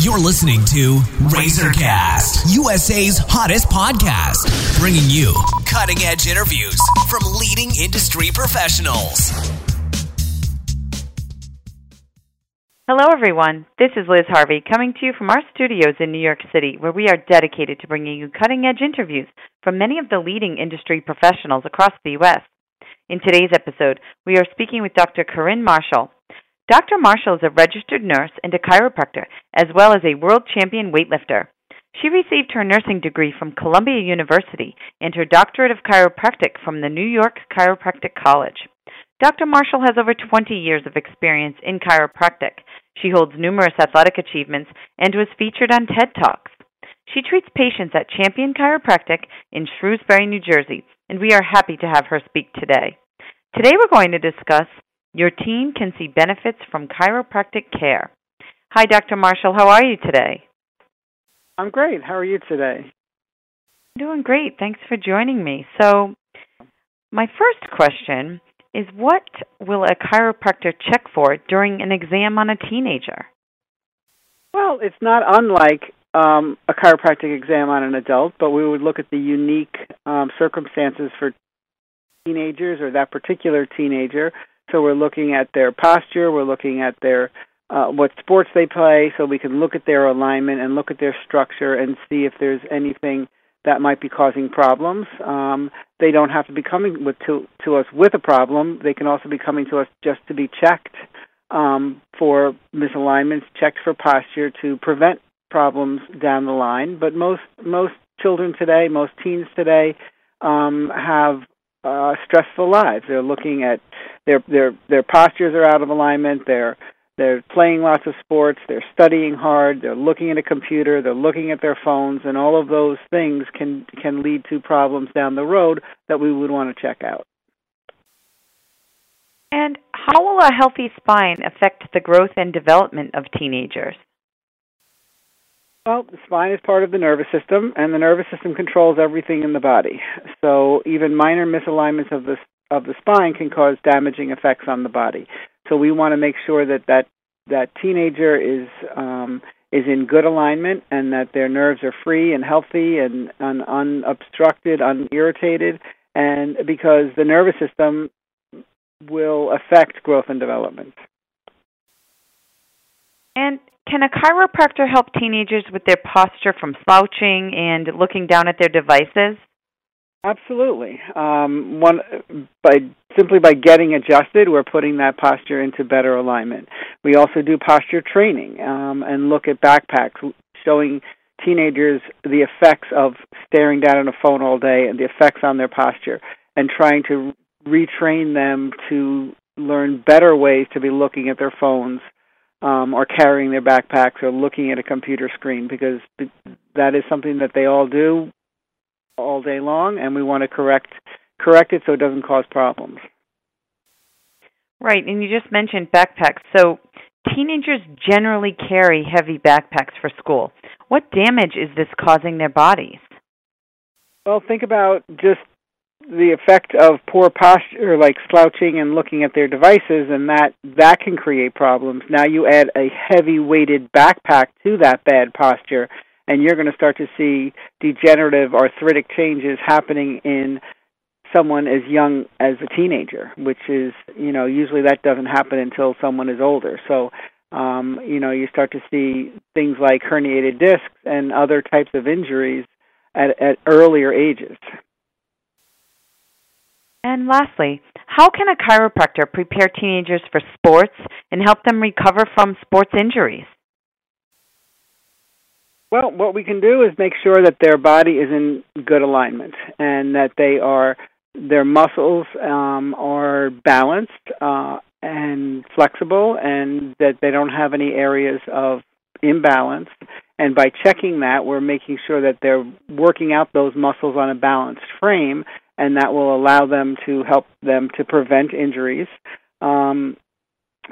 You're listening to Razorcast, USA's hottest podcast, bringing you cutting edge interviews from leading industry professionals. Hello, everyone. This is Liz Harvey coming to you from our studios in New York City, where we are dedicated to bringing you cutting edge interviews from many of the leading industry professionals across the U.S. In today's episode, we are speaking with Dr. Corinne Marshall. Dr. Marshall is a registered nurse and a chiropractor, as well as a world champion weightlifter. She received her nursing degree from Columbia University and her doctorate of chiropractic from the New York Chiropractic College. Dr. Marshall has over 20 years of experience in chiropractic. She holds numerous athletic achievements and was featured on TED Talks. She treats patients at Champion Chiropractic in Shrewsbury, New Jersey, and we are happy to have her speak today. Today we're going to discuss your team can see benefits from chiropractic care. Hi, Dr. Marshall. How are you today? I'm great. How are you today? I'm doing great. Thanks for joining me. So, my first question is what will a chiropractor check for during an exam on a teenager? Well, it's not unlike um, a chiropractic exam on an adult, but we would look at the unique um, circumstances for teenagers or that particular teenager. So we're looking at their posture, we're looking at their uh, what sports they play, so we can look at their alignment and look at their structure and see if there's anything that might be causing problems. Um, they don't have to be coming with, to, to us with a problem. They can also be coming to us just to be checked um, for misalignments, checked for posture to prevent problems down the line. But most most children today, most teens today, um, have uh, stressful lives. They're looking at their their their postures are out of alignment. They're they're playing lots of sports, they're studying hard, they're looking at a computer, they're looking at their phones, and all of those things can can lead to problems down the road that we would want to check out. And how will a healthy spine affect the growth and development of teenagers? Well, the spine is part of the nervous system, and the nervous system controls everything in the body. So even minor misalignments of the of the spine can cause damaging effects on the body. So we want to make sure that that that teenager is um, is in good alignment and that their nerves are free and healthy and, and unobstructed, unirritated, and because the nervous system will affect growth and development. And can a chiropractor help teenagers with their posture from slouching and looking down at their devices? Absolutely. Um, one by simply by getting adjusted, we're putting that posture into better alignment. We also do posture training um, and look at backpacks, showing teenagers the effects of staring down at a phone all day and the effects on their posture, and trying to retrain them to learn better ways to be looking at their phones um, or carrying their backpacks or looking at a computer screen because that is something that they all do all day long, and we want to correct correct it so it doesn't cause problems. Right, and you just mentioned backpacks. So teenagers generally carry heavy backpacks for school. What damage is this causing their bodies? Well, think about just the effect of poor posture like slouching and looking at their devices and that that can create problems now you add a heavy weighted backpack to that bad posture and you're going to start to see degenerative arthritic changes happening in someone as young as a teenager, which is, you know, usually that doesn't happen until someone is older. So, um, you know, you start to see things like herniated discs and other types of injuries at, at earlier ages. And lastly, how can a chiropractor prepare teenagers for sports and help them recover from sports injuries? Well, what we can do is make sure that their body is in good alignment and that they are their muscles um, are balanced uh, and flexible, and that they don't have any areas of imbalance. And by checking that, we're making sure that they're working out those muscles on a balanced frame, and that will allow them to help them to prevent injuries. Um,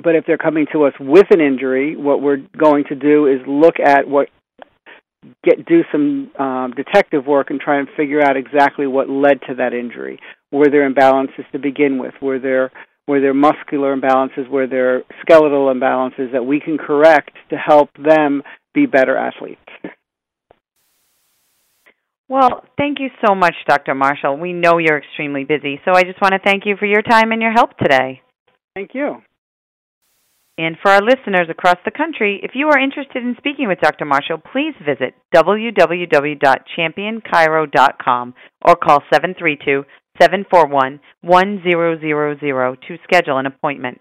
but if they're coming to us with an injury, what we're going to do is look at what get do some um, detective work and try and figure out exactly what led to that injury. Were there imbalances to begin with? Were there were there muscular imbalances? Were there skeletal imbalances that we can correct to help them be better athletes. Well, thank you so much, Dr. Marshall. We know you're extremely busy, so I just want to thank you for your time and your help today. Thank you. And for our listeners across the country, if you are interested in speaking with Dr. Marshall, please visit www.championchiro.com or call 732 741 1000 to schedule an appointment.